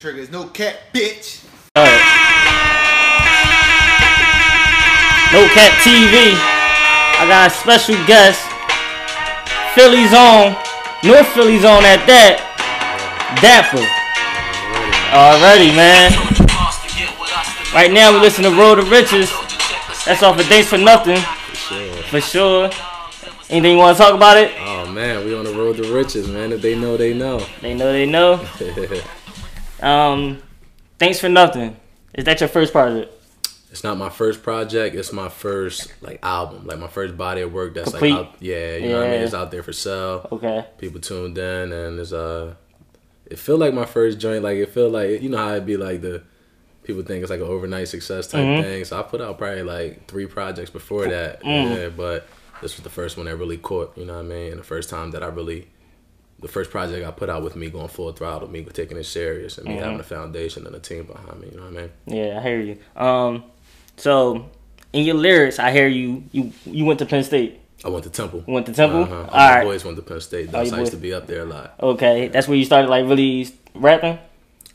Triggers, no cat, bitch. Alright. No Cap TV. I got a special guest. Philly's on. North Philly's on at that. Dappa. Already, man. Right now we listen to Road to Riches. That's off of Thanks for Nothing. Sure. For sure. Anything you want to talk about it? Oh man, we on the road to riches, man. If they know, they know. They know they know. Um, Thanks for Nothing. Is that your first project? it's not my first project. It's my first like album, like my first body of work. That's Complete. like, out, yeah, you know what I mean. It's out there for sale. Okay. People tuned in, and it's uh, it feel like my first joint. Like it feel like you know how it'd be like the people think it's like an overnight success type Mhm. thing. So I put out probably like three projects before that. Mm. Yeah, but this was the first one that really caught. You know what I mean? And the first time that I really. The first project I put out with me going full throttle, me taking it serious, and me Mhm. having a foundation and a team behind me. You know what I mean? Yeah, I hear you. Um, so in your lyrics, I hear you. You you went to Penn State. I went to Temple. Went to Temple. Uh-huh. All All my boys went to Penn State. Oh, That's your I used to be up there a lot. Okay, that's where you started like really rapping.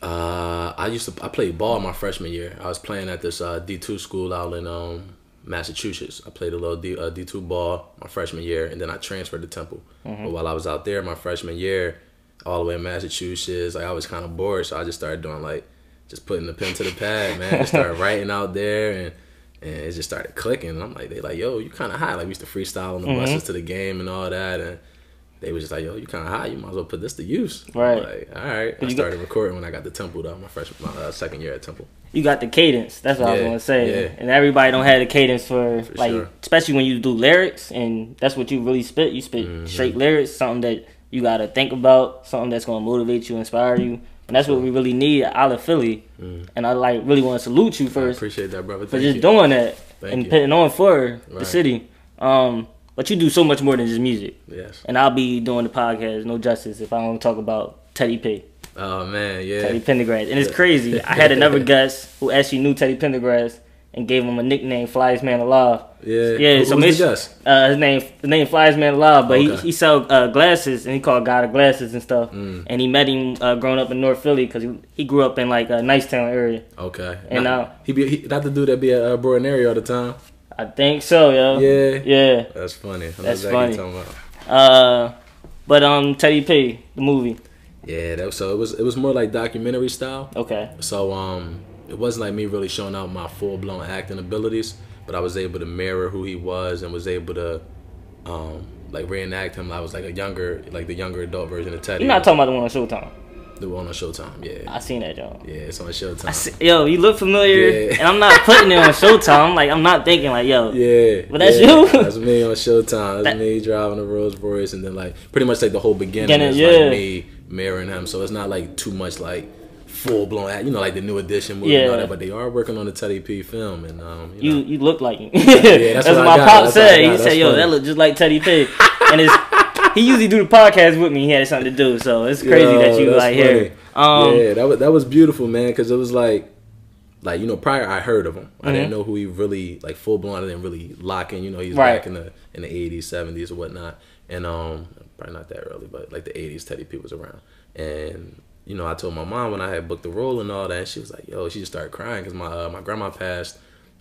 Uh, I used to I played ball my freshman year. I was playing at this uh, D two school out in um, Massachusetts. I played a little D uh, D two ball my freshman year, and then I transferred to Temple. Mm-hmm. But while I was out there my freshman year, all the way in Massachusetts, like I was kind of bored, so I just started doing like just putting the pen to the pad, man. Just started writing out there, and and it just started clicking. And I'm like, they like, yo, you kind of high. Like we used to freestyle on the Mhm. buses to the game and all that, and they was just like, yo, you kind of high. You might as well put this to use. Right. Like, all right. I you got- started recording when I got to Temple though, my first, my uh, second year at Temple. You got the cadence. That's what I was gonna say. yeah. And everybody don't have the cadence for, For like, sure. especially when you do lyrics, and that's what you really spit. You spit Mm-hmm. straight lyrics, something that you gotta think about, something that's gonna motivate you, inspire you, and that's what we really need out of Philly. And I like really want to salute you Mm. I first appreciate that, brother. for Thank just you. doing that Thank and you. putting on for the city. Um, but you do so much more than just music. Yes. And I'll be doing the podcast no justice if I don't talk about Teddy P. Oh man, yeah. Teddy Pendergrass. And it's crazy. I had another guest who actually knew Teddy Pendergrass and gave him a nickname, Flyest Man Alive. Yeah. Yeah, Who, so Mitch, uh, his name, the name Flyest Man Alive, but Okay. he he sell uh, glasses and he called God of Glasses and stuff. Mm. And he met him uh, growing up in North Philly because he, he grew up in like a nice town area. Okay. And, Not- uh, he be he, not the dude that be at uh, Broadnary all the time. I think so, yo. Yeah. Yeah. That's funny. I That's exactly funny. you're talking about. Uh, but um, Teddy P, the movie. Yeah. That was, so it was it was more like documentary style. Okay. So um, it wasn't like me really showing out my full blown acting abilities, but I was able to mirror who he was and was able to um like reenact him. I was like a younger like the younger adult version of Teddy. You're not talking about the one on Showtime. The one on Showtime. Yeah. I seen that, Joe. Yeah, it's on Showtime. I see, yo, you look familiar, Yeah. and I'm not putting it on Showtime. I'm like, I'm not thinking like, yo, Yeah. But that's yeah. you? That's me on Showtime. That's That- me driving a Rolls Royce and then like pretty much like the whole beginning Beginning, is yeah. like me marrying him. So it's not like too much like full blown you know, like the new edition movie and all Yeah. that. But they are working on the Teddy P film and um you, you know, you look like him. that's that's, what what my pop said. He That's said, yo, funny. that look just like Teddy P. and it's he usually do the podcast with me. He had something to do, so it's crazy Yo, that you like here. funny. Um, yeah, that was that was beautiful, man, because it was like, like you know, prior I heard of him. I didn't Mhm. know who he really like full blown. I didn't really lock in. You know, he's Right. back in the in the eighties, seventies, or whatnot. And um, probably not that early, but like the eighties, Teddy P was around. And you know, I told my mom when I had booked the role and all that, and she was like, "Yo," she just started crying because my uh, my grandma passed.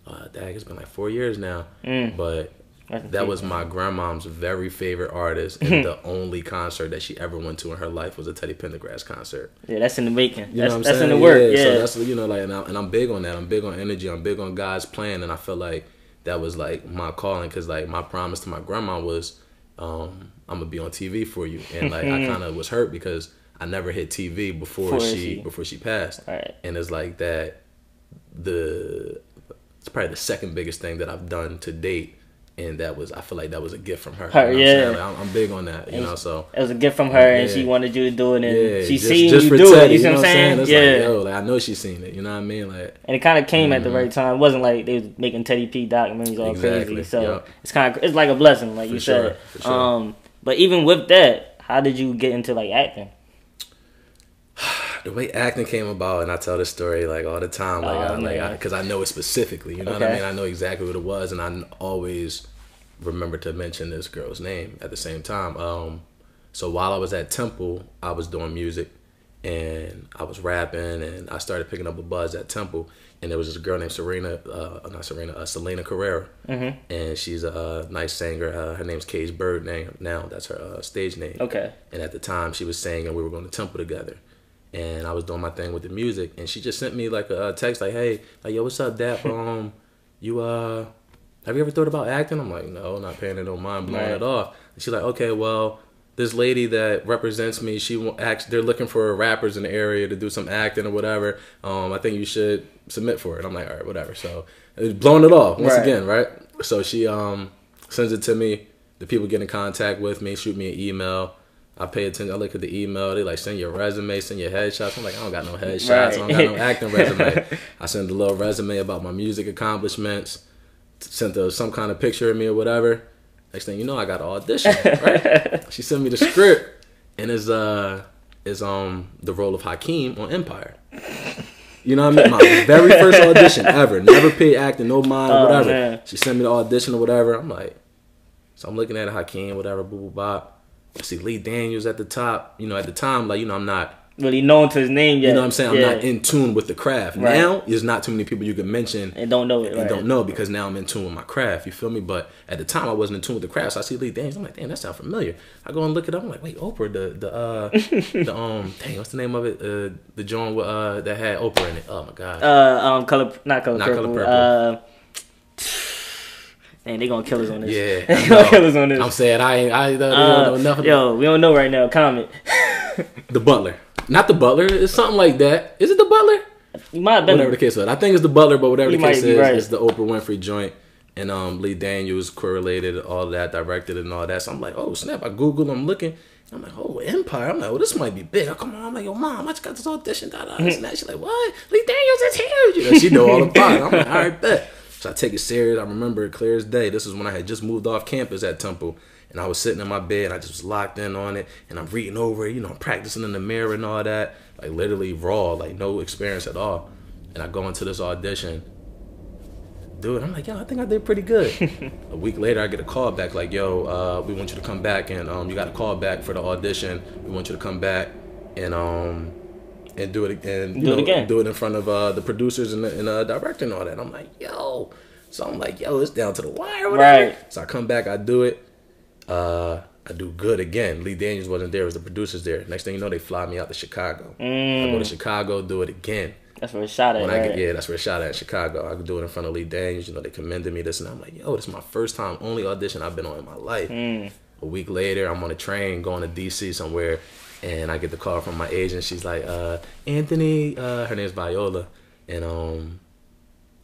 Uh, dang, it's been like four years now, Mm. but that was my grandmom's very favorite artist, and the only concert that she ever went to in her life was a Teddy Pendergrass concert. yeah, that's in the making. You that's know what I'm that's saying? in the work. Yeah, So that's you know like, and, I, and I'm big on that. I'm big on energy. I'm big on God's plan, and I feel like that was like my calling because like my promise to my grandma was, um, I'm gonna be on TV for you, and like I kind of was hurt because I never hit TV before Before she she- before she passed, right. and it's like that. The it's probably the second biggest thing that I've done to date. And that was, I feel like that was a gift from her. Her, you know yeah. Like, I'm, I'm big on that, you know. So It was a gift from her, and she wanted you to do it, and yeah, she just, seen just you do it. You know what I'm saying? It's yeah. like, yo, like I know she's seen it. You know what I mean? Like, and it kind of came at the right time. It wasn't like they was making Teddy P documentaries all Exactly, crazy. So yup. it's kind of it's like a blessing, like For you sure, said. for sure. Um, but even with that, how did you get into like acting? The way acting came about, and I tell this story like all the time, like, Oh, I, like, because I, know it specifically. You know what I mean? I know exactly what it was, and I always remember to mention this girl's name at the same time. Um, so while I was at Temple, I was doing music, and I was rapping, and I started picking up a buzz at Temple, and there was this girl named Serena, uh, not Serena, uh, Selena Carrera, Mhm. and she's a, nice singer. Uh, her name's Cage Bird. Name now that's her uh, stage name. Okay. And at the time, she was saying, and we were going to Temple together. And I was doing my thing with the music, and she just sent me like a, a text, like, "Hey, like, yo, what's up, Dap? Um, you uh, have you ever thought about acting?" I'm like, "No, not paying it no mind, blowing Right. it off." And she's like, "Okay, well, this lady that represents me, she acts. They're looking for rappers in the area to do some acting or whatever. Um, I think you should submit for it." I'm like, "All right, whatever." So, it blowing it off once Right. again, right? So she um sends it to me. The people get in contact with me, shoot me an email. I pay attention. I look at the email. They like send your resume, send your headshots. I'm like, I don't got no headshots. I don't got no acting resume. I send a little resume about my music accomplishments. Sent her some kind of picture of me or whatever. Next thing you know, I got an audition. Right? she sent me the script, and is uh is um the role of Hakeem on Empire. You know what I mean? My very first audition ever. Never paid acting, no mind, Oh, whatever. man. She sent me the audition or whatever. I'm like, so I'm looking at Hakeem, whatever, boo boo bop. I see Lee Daniels at the top. You know, at the time, like, you know, I'm not, Really known to his name yet. you know what I'm saying? I'm Yeah. not in tune with the craft. Right. Now, there's not too many people you can mention and don't know it. and Right. don't know because now I'm in tune with my craft. You feel me? But at the time, I wasn't in tune with the craft. So I see Lee Daniels. I'm like, damn, that sounds familiar. I go and look it up. I'm like, wait, Oprah, the the uh the um, dang, what's the name of it? Uh, the joint uh that had Oprah in it. Oh my god. Uh, um, color, not color Not purple. Color Purple. Uh, man, they gonna kill us on this. Yeah, they gonna know. kill us on this. I'm saying I ain't I, I don't Uh, know nothing. yo, we don't know right now. Comment. The Butler, not the Butler. It's something like that. Is it the Butler? You might have been. Whatever the case is, I think it's the Butler, but whatever You the case is, right. it's the Oprah Winfrey joint. And um, Lee Daniels correlated all that, directed and all that. So I'm like, oh snap! I Google, I'm looking. I'm like, oh Empire. I'm like, oh this might be big. I come on, I'm like, yo mom, I just got this audition. Da, da, this and that. She's like, what? Lee Daniels is huge. You know, she know all about it. I'm like, all right, bet. So I take it serious. I remember it clear as day. This is when I had just moved off campus at Temple. And I was sitting in my bed, I just was locked in on it, and I'm reading over it, you know, I'm practicing in the mirror and all that, like literally raw, like no experience at all. And I go into this audition, Dude. I'm like, yo, I think I did pretty good. a week later, I get a call back like, yo, uh, we want you to come back, and um, you got a call back for the audition. We want you to come back and um and do it and Do it again. do it in front of uh, the producers and the and, uh, director and all that. I'm like, yo. So I'm like, yo, it's down to the wire, whatever. Right. So I come back, I do it. Uh, I do good again. Lee Daniels wasn't there; it was the producers there. Next thing you know, they fly me out to Chicago. I go to Chicago, do it again. That's where it shot at. When I get, yeah, that's where I shot at Chicago. I could do it in front of Lee Daniels. You know, they commended me this, and I'm like, yo, this is my first time, only audition I've been on in my life. Mm. A week later, I'm on a train going to DC somewhere, and I get the call from my agent. She's like, uh, Anthony, uh, her name's Viola, and um,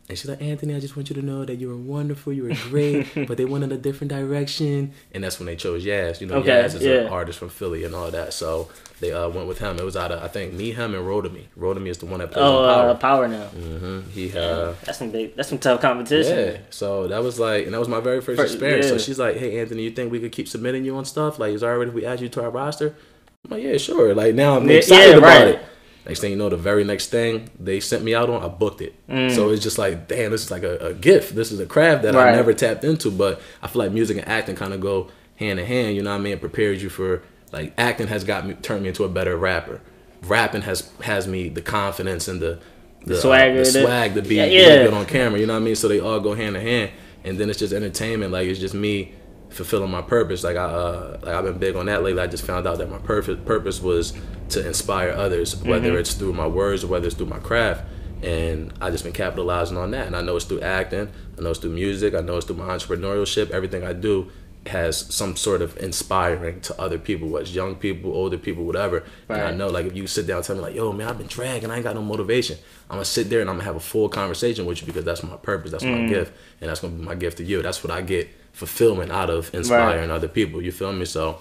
and she's like, Anthony, I just want you to know that you were wonderful, you were great, but they went in a different direction, and that's when they chose Yaz. You know, Okay, Yaz is yeah. an artist from Philly and all that, so they uh, went with him. It was out of I think me, him, and Rotimi. Rotimi is the one that plays Oh, on Power. uh, power now. hmm He uh, That's some big. That's some tough competition. yeah. So that was like, and that was my very first First- experience. So she's like, "Hey, Anthony, you think we could keep submitting you on stuff? Like, is it alright if we add you to our roster?" I'm like, "Yeah, sure." Like now I'm excited yeah, about right. it. Next thing you know, the very next thing they sent me out on, I booked it. Mm. So it's just like, damn, this is like a, a gift. This is a craft that Right. I never tapped into. But I feel like music and acting kind of go hand in hand. You know what I mean? It prepares you for like acting has got me turned me into a better rapper. Rapping has has me the confidence and the the, uh, Swagger, the the- swag to be Yeah, yeah. good on camera. You know what I mean? So they all go hand in hand. And then it's just entertainment. Like it's just me fulfilling my purpose. Like I uh, like I've been big on that lately. I just found out that my purpose purpose was to inspire others, whether it's through my words or whether it's through my craft. And I just been capitalizing on that. And I know it's through acting. I know it's through music. I know it's through my entrepreneurship. Everything I do has some sort of inspiring to other people, whether it's young people, older people, whatever. And I know, like, if you sit down and tell me, like, yo, man, I've been dragging, I ain't got no motivation. I'm gonna sit there and I'm gonna have a full conversation with you because that's my purpose, that's my gift, and that's gonna be my gift to you. That's what I get fulfillment out of inspiring other people. You feel me? So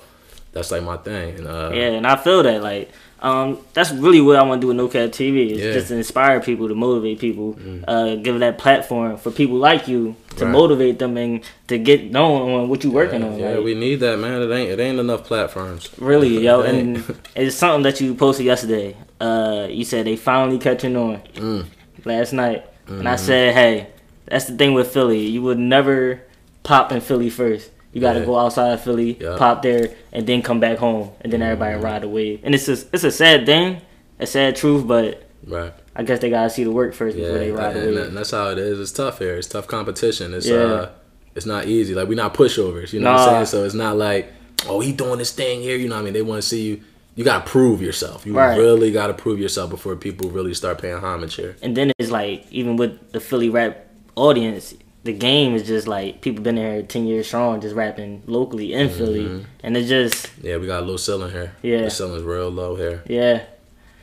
that's like my thing. And uh, Yeah, and I feel that like um, that's really what I want to do with No Cap TV is Yeah. Mm. just to inspire people, to motivate people, uh, give that platform for people like you to Right. motivate them and to get known on what you're working yeah, on. yeah, like, we need that, man. It ain't it ain't enough platforms. really, yo, It and it's something that you posted yesterday. Uh, you said they finally catching on Mm. last night, and Mm-hmm. I said, hey, that's the thing with Philly. You would never pop in Philly first. You got to Yeah. go outside of Philly, Yeah. pop there, and then come back home, and then everybody Mm-hmm. ride wave. And it's a, it's a sad thing a sad truth, but Right. I guess they gotta see the work first Yeah, before they ride and, away. and that's how it is. It's tough here. It's tough competition. It's Yeah. uh, it's not easy. Like we're not pushovers. You know what I'm saying? So it's not like, oh, he doing this thing here. You know what I mean? They want to see you. You gotta prove yourself. You Right. really gotta prove yourself before people really start paying homage here. And then it's like even with the Philly rap audience, the game is just like people been there ten years strong, just rapping locally in Philly, Mm-hmm. and it's just Yeah, we got a low ceiling here. Yeah. the ceiling's real low here. yeah,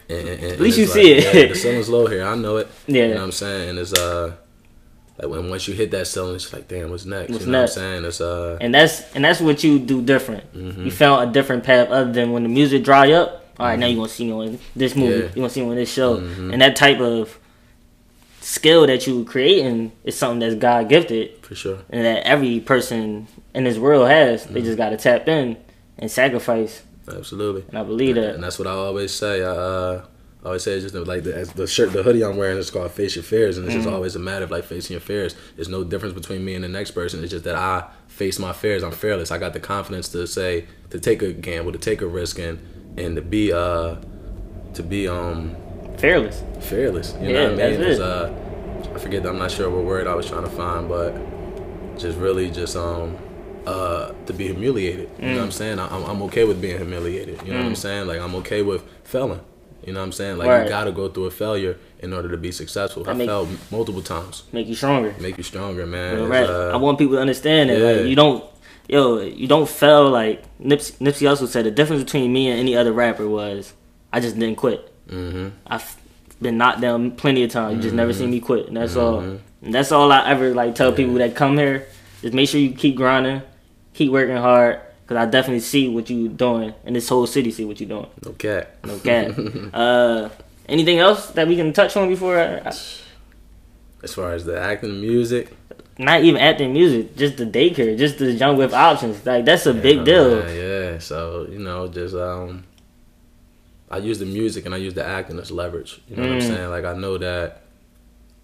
And, and- and At least you see it. Yeah, the ceiling's low here. I know it. Yeah. you know what I'm saying. And it's uh, like when once you hit that ceiling, it's like, damn, what's next? What's you know next? what I'm saying? It's uh, and that's and that's what you do different. Mm-hmm. You found a different path other than when the music dry up. All right, now you gonna see me on this movie. Mm-hmm. Yeah. You gonna see me on this show, and that type of skill that you creating is something that's God gifted, for sure. and that every person in this world has. They Mm-hmm. just got to tap in and sacrifice. Absolutely. And I believe that. And that's what I always say. I uh, I always say it's just like the, the shirt, the hoodie I'm wearing is called "Face Your Fears," and it's Mm-hmm. just always a matter of like facing your fears. There's no difference between me and the next person. It's just that I face my fears. I'm fearless. I got the confidence to say to take a gamble, to take a risk, and and to be uh to be um Fearless. fearless. You Yeah, know what I mean? that's it. uh, I forget. I'm not sure what word I was trying to find, but just really just um uh to be humiliated. You know what Mm. I'm saying? I- I'm I'm okay with being humiliated. You know what I'm saying? Like I'm okay with failing. You know what I'm saying? Like Right. you gotta go through a failure in order to be successful. I make- failed multiple times. Make you stronger. Make you stronger, man. Rap. uh, I want people to understand that yeah. like you don't yo, you don't fail like Nipsey Nipsey also said the difference between me and any other rapper was I just didn't quit. Mhm. I've been knocked down plenty of times. You just never Mm-hmm. seen me quit, and that's all. And that's all I ever like tell people that come here. Just make sure you keep grinding, keep working hard, cause I definitely see what you doing, and this whole city see what you doing. No cat. No cap. uh, anything else that we can touch on before? I, I, As far as the acting, music, not even acting music, just the daycare, just the young with options. Like that's a big deal. yeah. So you know, just um, I use the music and I use the acting as leverage. You know what I'm Mm. saying? Like I know that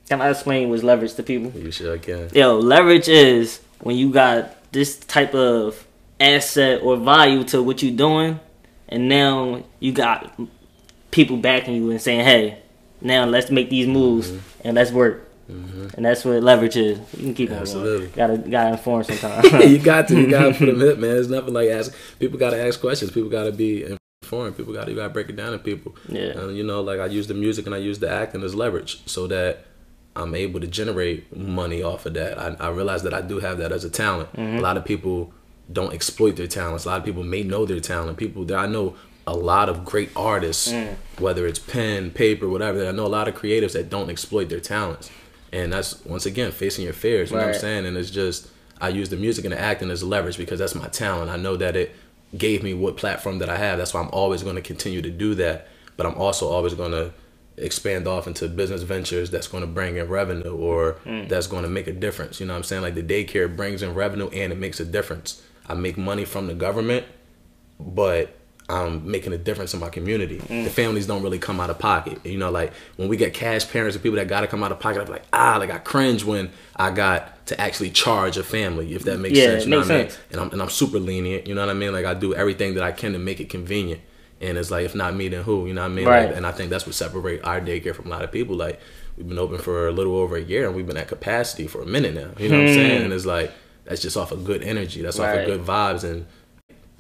Can I explain what's leverage to people? you sure can. Yo, leverage is when you got this type of asset or value to what you're doing, and now you got people backing you and saying, "Hey, now let's make these moves Mm-hmm. and let's work." And that's what leverage is. You can keep on Absolutely. going. Gotta gotta inform sometimes. you got to, you got to put them hit, man. It's nothing like ask. People got to ask questions. People got to be informed. People got you got to break it down to people. Yeah. And you know, like I use the music and I use the acting as leverage, so that I'm able to generate money off of that. I, I realize that I do have that as a talent. Mm-hmm. A lot of people don't exploit their talents. A lot of people may know their talent. People that I know a lot of great artists, mm. whether it's pen, paper, whatever. I know a lot of creatives that don't exploit their talents, and that's once again facing your fears. You know what I'm saying? And it's just I use the music and the acting as leverage because that's my talent. I know that it gave me what platform that I have. That's why I'm always going to continue to do that. But I'm also always going to expand off into business ventures that's going to bring in revenue or hmm. that's going to make a difference. You know what I'm saying? Like the daycare brings in revenue and it makes a difference. I make money from the government, but I'm making a difference in my community. The families don't really come out of pocket. You know, like when we get cash parents and people that gotta come out of pocket, I'm like, ah, like I cringe when I got to actually charge a family, if that makes Yeah, sense. You know what I mean? sense. And I'm and I'm super lenient, you know what I mean? Like I do everything that I can to make it convenient. And it's like if not me, then who? You know what I mean? Right. Like, and I think that's what separates our daycare from a lot of people. Like we've been open for a little over a year and we've been at capacity for a minute now. You know what I'm saying? And it's like that's just off of good energy. That's off Hmm. Right. of good vibes and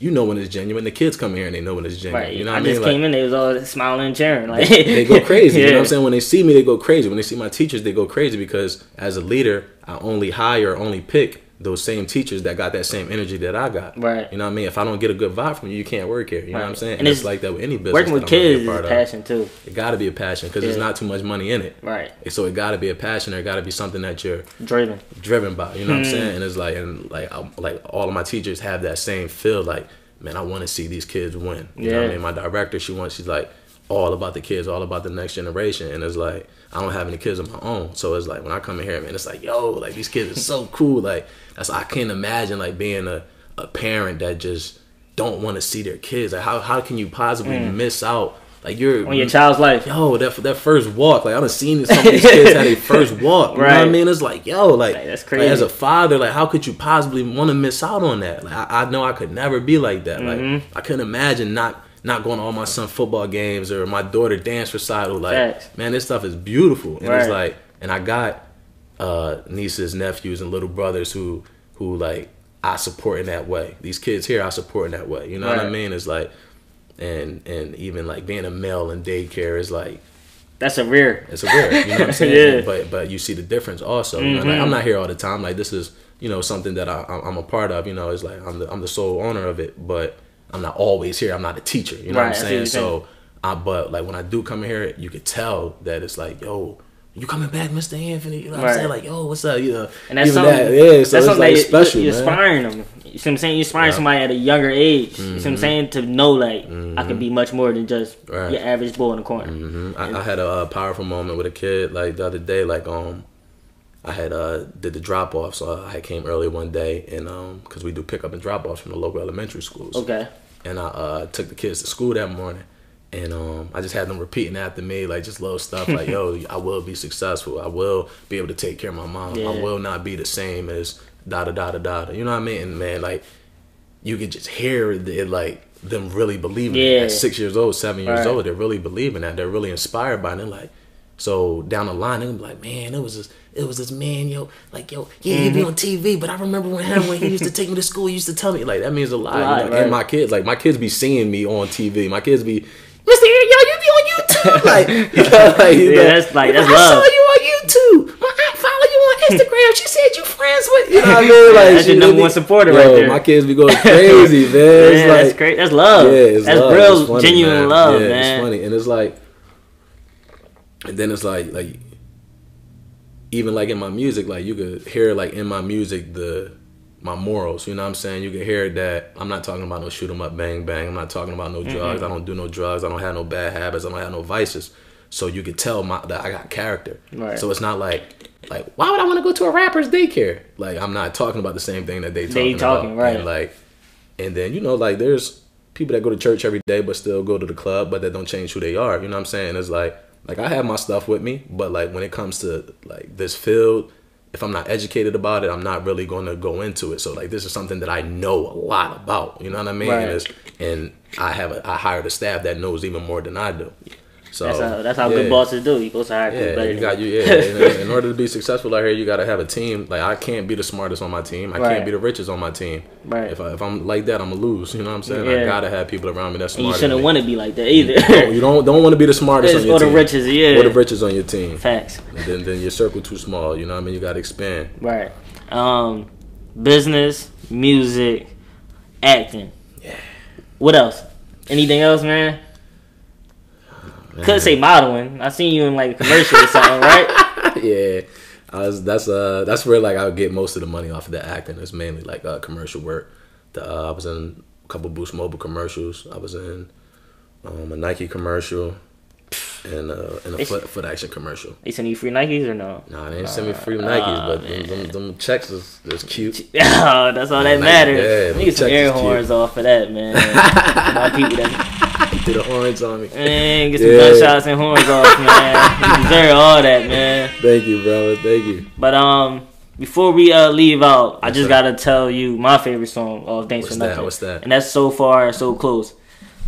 you know when it's genuine. The kids come here and they know when it's genuine. Right. You know what I I mean? just Like, came in, they was all smiling and cheering. Like they go crazy. You know what I'm saying? When they see me, they go crazy. When they see my teachers, they go crazy because as a leader, I only hire, only pick those same teachers that got that same energy that I got. Right. You know what I mean? If I don't get a good vibe from you, you can't work here. You know what I'm saying? And And, it's, it's- like that with any business. Working with that I'm gonna be a kids is of. passion too. It got to be a passion because there's Yeah. not too much money in it. Right. So it got to be a passion. It got to be something that you're Driven. driven by. You know what I'm Hmm. saying? And it's like, and like, I'm, like all of my teachers have that same feel. Like, man, I want to see these kids win. You know what Yeah. I mean? My director, she wants, she's like, all about the kids, all about the next generation. And it's like, I don't have any kids of my own. So it's like, when I come in here, man, it's like, yo, like these kids are so cool. Like, that's, I can't imagine like being a, a parent that just don't want to see their kids. Like, how, how can you possibly miss out? Like, you're. On your child's life. yo, that that first walk, like I done seen some of these kids had a first walk. You know what I mean? It's like, yo, like, Like, that's like, crazy. as a father, like how could you possibly want to miss out on that? Like I, I know I could never be like that. Mm-hmm. Like I couldn't imagine not not going to all my son football games or my daughter dance recital. Like, Facts. man, this stuff is beautiful, and it's Right. like, and I got uh, nieces, nephews, and little brothers who who like I support in that way. These kids here I support in that way. You know what I mean? It's like, and and even like being a male in daycare is like That's a rare. it's a rare. You know what I'm saying? Yeah. But but you see the difference also. You know, like, I'm not here all the time. Like this is you know something that I, I'm- a part of. You know, it's like I'm the I'm the sole owner of it, but I'm not always here. I'm not a teacher. You know Right, what I'm saying? So I but like when I do come here, you could tell that it's like yo. You coming back, Mr. Anthony? You know what Right. I'm saying? Like, yo, what's up? You know, And that's something. that, yeah. So that's something like that special, you're, you're inspiring them. You see what I'm saying? You're inspiring. Mm-hmm. somebody at a younger age. You see what I'm saying? To know like I can be much more than just Right. your average boy in the corner. hmm I, I had a, uh powerful moment with a kid like the other day. Like um, I had uh did the drop off, so I came early one day, and um, cause we do pick up and drop offs from the local elementary schools. Okay. And I uh took the kids to school that morning, and um, I just had them repeating after me like just little stuff like, "Yo, I will be successful. I will be able to take care of my mom. Yeah. I will not be the same as da da da da da." You know what I mean? And man, like you could just hear it, it, like them really believing it. Yeah. at six years old, seven years Right. old. They're really believing that. They're really inspired by it. And like, so down the line, they're gonna be like, man, it was this, it was this man, yo, like, yo, yeah, he'd Mm-hmm. be on TV, but I remember when him when he used to take me to school, he used to tell me like that means a lot. A you know? right. And my kids, like my kids, be seeing me on TV. My kids be. Mr. Aaron, yo, you be on YouTube, like, you know, like, you Yeah, know, that's like- that's love. I saw you on YouTube. My aunt follow you on Instagram. She said you friends with, you know what I mean? Like, That's she your number really- one supporter yo, right there. My kids be going crazy, man. It's like, that's great. That's love. yeah, it's that's love. real, It's funny, genuine man. love, yeah, man. It's funny, and it's like, and then it's like, like, even like in my music, like you could hear like in my music the my morals. You know what I'm saying? You can hear that I'm not talking about no shoot 'em up, bang bang. I'm not talking about no mm-hmm. drugs. I don't do no drugs. I don't have no bad habits. I don't have no vices. So you could tell my that I got character. Right. So it's not like like why would I want to go to a rapper's daycare? Like I'm not talking about the same thing that they talking, They talking, about. right. And like and then you know like there's people that go to church every day but still go to the club but that don't change who they are. You know what I'm saying? It's like like I have my stuff with me, but like when it comes to like this field, if I'm not educated about it, I'm not really going to go into it. So like this is something that I know a lot about. You know what I mean? Right. And, and I have a I hired a staff that knows even more than I do. So That's how that's how yeah. good bosses do. You go to hire people Yeah, better you got you. Yeah, in, order to be successful out here, you got to have a team. Like I can't be the smartest on my team. I Right. can't be the richest on my team. Right. If I, if I'm like that, I'm gonna lose. You know what I'm saying? Yeah. I gotta have people around me that's And you shouldn't want to be like that either. No, you don't don't want to be the smartest on your or the richest, yeah. Or the richest on your team. Facts. And then then your circle too small. You know what I mean? You got to expand. Right. Um, business, music, acting. Yeah. What else? Anything else, man? Could say modeling. I seen you in like a commercial or something, right? yeah. I was, that's uh that's where like I would get most of the money off of the acting. It's mainly like uh, commercial work. The, uh, I was in a couple Boost Mobile commercials. I was in um, a Nike commercial and uh, and a foot, Footaction commercial. They send you free Nikes or no? Nah, they didn't send me free Nikes, but them, them, them checks is, is cute. Oh, that's all that matters. yeah, Let me get some air cute. horns off for that, man. My people that Did the horns on me. man get some Yeah. gunshots and horns off, man. You deserve all that, man. Thank you, brother. Thank you. But um, before we uh leave out, I just gotta tell you my favorite song of Thanks What's for that? Nothing. What's that? And that's so far so close.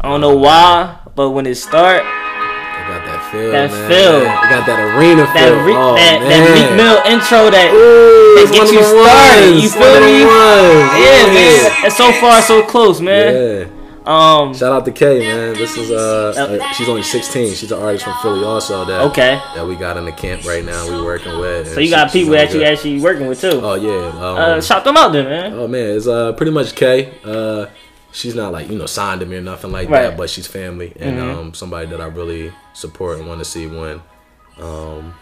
I don't know why, but when it start, I got that feel, That man. feel. I got that arena that feel. re- oh, that, man. that Meek Mill intro that Ooh, that it's get you started, ones. you feel me? ones. yeah, man, that's so far so close, man. Yeah. Um, Shout out to Kay, man. This is uh, uh, she's only 16. She's an artist from Philly, also. That Okay. That we got in the camp right now. We working with. so you got people that you actually working with too. Oh yeah. Um, Uh, shout them out then, man. oh man, it's uh pretty much Kay. Uh, she's not like you know signed to me or nothing like Right. that, but she's family and Mhm. um somebody that I really support and want to see win. Um,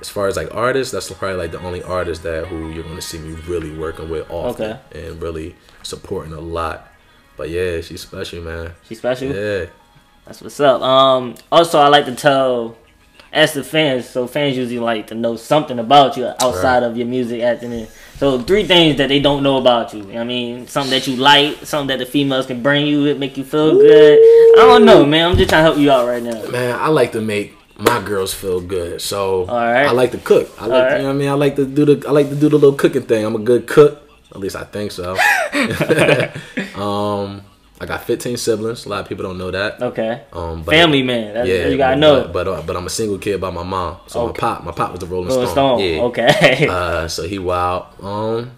as far as like artists, that's probably like the only artist that who you're gonna see me really working with often and really supporting a lot. But yeah, she's special, man. She's special. Yeah. That's what's up. Um, also, I like to tell, ask the fans. So fans usually like to know something about you outside Right. of your music acting. In. So three things that they don't know about you. I mean, something that you like, something that the females can bring you, it make you feel good. I don't know, man. I'm just trying to help you out right now. Man, I like to make my girls feel good. So. I like to cook. I like you know what I mean? I like to do the I like to do the little cooking thing. I'm a good cook. At least I think so. um I got 15 siblings. A lot of people don't know that. Okay. Um, but- Family man. That's, yeah, you gotta but, know. But but, uh, but I'm a single kid by my mom. So Okay. my pop, my pop was the Rolling, Rolling Stone. Stone. Yeah. Okay. Uh, so he wild. Um.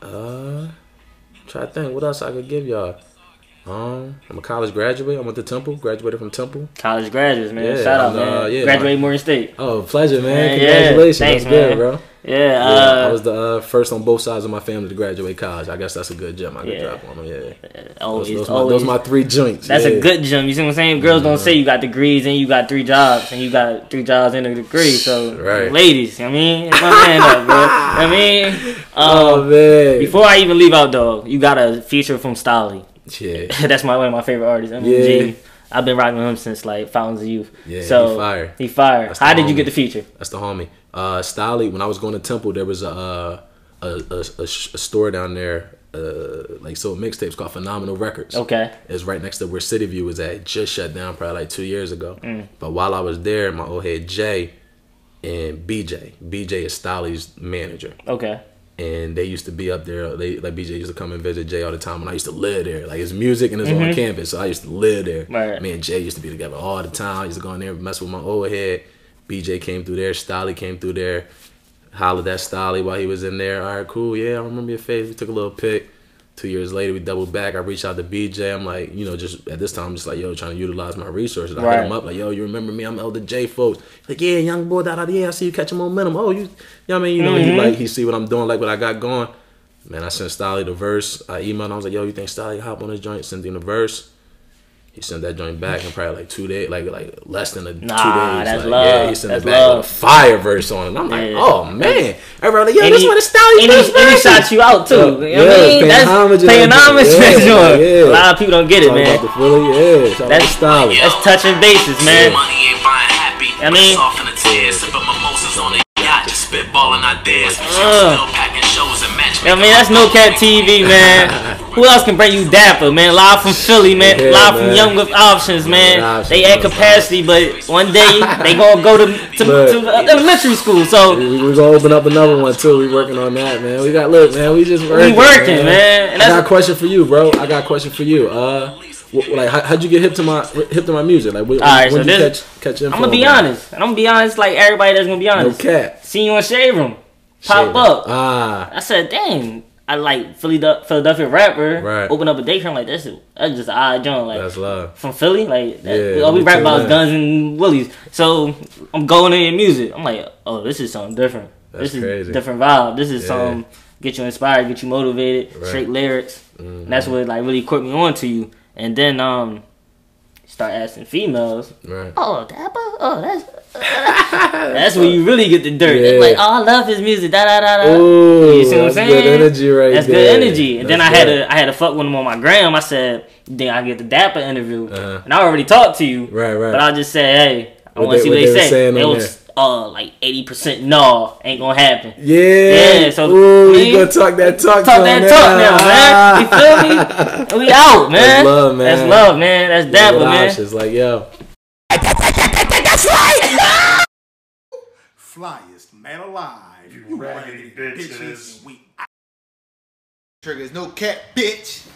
Uh, try to think. What else I could give y'all? Um, I'm a college graduate. I went to Temple. Graduated from Temple. College graduates, man. Yeah, Shout out, man. uh, yeah, Graduated Morgan State. Oh, pleasure, man. Man, yeah. Congratulations. Thanks, That's good, man. bro. Yeah. Yeah, uh, I was the uh, first on both sides of my family to graduate college. I guess that's a good gem I could Yeah. drop on them. Yeah, those, always, those, my, always. those my three joints. That's yeah. a good gem. You see what I'm saying? Girls don't say you got degrees and you got three jobs and you got three jobs and a degree. So, Right. ladies, you know what I mean, my man up, bro. You know what I mean, Oh um, man. before I even leave out, though, you got a feature from Stolly. Yeah, That's my one of my favorite artists. MMG. I've been rocking with him since like Fountains of Youth. Yeah, so he fire. He fire. How did you get the feature? that's the homie. Uh, Stolly. When I was going to Temple, there was a uh, a, a, a, a store down there, uh, like so mixtapes called Phenomenal Records. Okay. It's right next to where City View was at. Just shut down probably like two years ago. Mm. But while I was there, my old head Jay and BJ. BJ is Stolly's manager. Okay. And they used to be up there. They like BJ used to come and visit Jay all the time, and I used to live there. Like it's music and it's on campus, so I used to live there. Mm-hmm. Right. Me and Jay used to be together all the time. I used to go in there and mess with my old head. BJ came through there. Stolly came through there. Hollered at Stolly while he was in there. All right, cool. Yeah, I remember your face. We took a little pic. Two years later, we doubled back. I reached out to BJ. I'm like, you know, just at this time, I'm just like, yo, trying to utilize my resources. I Right. hit him up like, yo, you remember me? I'm Elder J, folks. Like, yeah, young boy, da da. da, Yeah, I see you catching momentum. Oh, you, you know what I mean? You know, he mm-hmm. like he see what I'm doing, like what I got going. Man, I sent Stolly the verse. I emailed him. I was like, yo, you think Stolly hop on this joint? Send him the verse. He sent that joint back in probably like two days, like like less than a two days. Nah, that's like, love. Yeah, he sent That's it back love. with a fire verse on it. I'm like, Yeah. oh man. Everybody like, yo, And this one is Stolly And verse. he, and he shot you out too. Yeah, you know what yeah, I mean? paying That's homage to paying homage to joint. that Yeah, joint. yeah. A lot of people don't get it, man. about the Philly, yeah. That's to Stolly. that's touching bases, man. Money ain't buying happy. I mean- off the tears, sipping mimosas on the yacht, just spitballing ideas. Uh. Still packing shows and match. I mean, that's No Cap TV, man. Who else can bring you Dappa, man? Live from Philly, man. Yeah, Live from. Young with Options, man. With they Options, at man. capacity, but one day they gonna go to to, Look. to elementary school. So We, we gonna open up another one too. We working on that, man. We got look, man. We just working. we working, man. And I got a question for you, bro. I got a question for you. Uh, like, how, how'd you get hip to my hip to my music? Like, when, Alright, when so did you this- catch catch info? I'm gonna be honest. I'm gonna be honest, like everybody that's gonna be honest. No cap. See you on Shade Room, pop up. Ah, I said, dang. I like Philly, Philadelphia rapper. Right. Open up a daycare. I'm like, that's that's just odd joint. Like that's love. from Philly, like that, Yeah, all we rap about is guns and willies. So I'm going in music. I'm like, oh, this is something different. That's this is crazy. different vibe. This is Yeah. something get you inspired, get you motivated, Right. straight lyrics. Mhm. And that's what like really caught me on to you. And then um start asking females, Right. oh Dappa, oh that's that's where you really get the dirt. Yeah. Like, oh I love his music, da da da da. Ooh, You see what I'm that's saying? good energy right That's there. good energy. And then I That's had good. to I had to fuck with him on my gram. I said, then I get the Dappa interview, Uh-huh. and I already talked to you. Right, right. But I just said, hey, I want to see what they, they say. on was uh like eighty percent no, ain't gonna happen. yeah. Yeah, so, Ooh, man, you gonna talk that talk? Talk that him talk now, man. You feel me? We out, man. That's love, man. That's love, man. That's Dappa, man. It's like, yo, Flyest man alive. You, raggedy bitches. We triggers, no cat, bitch.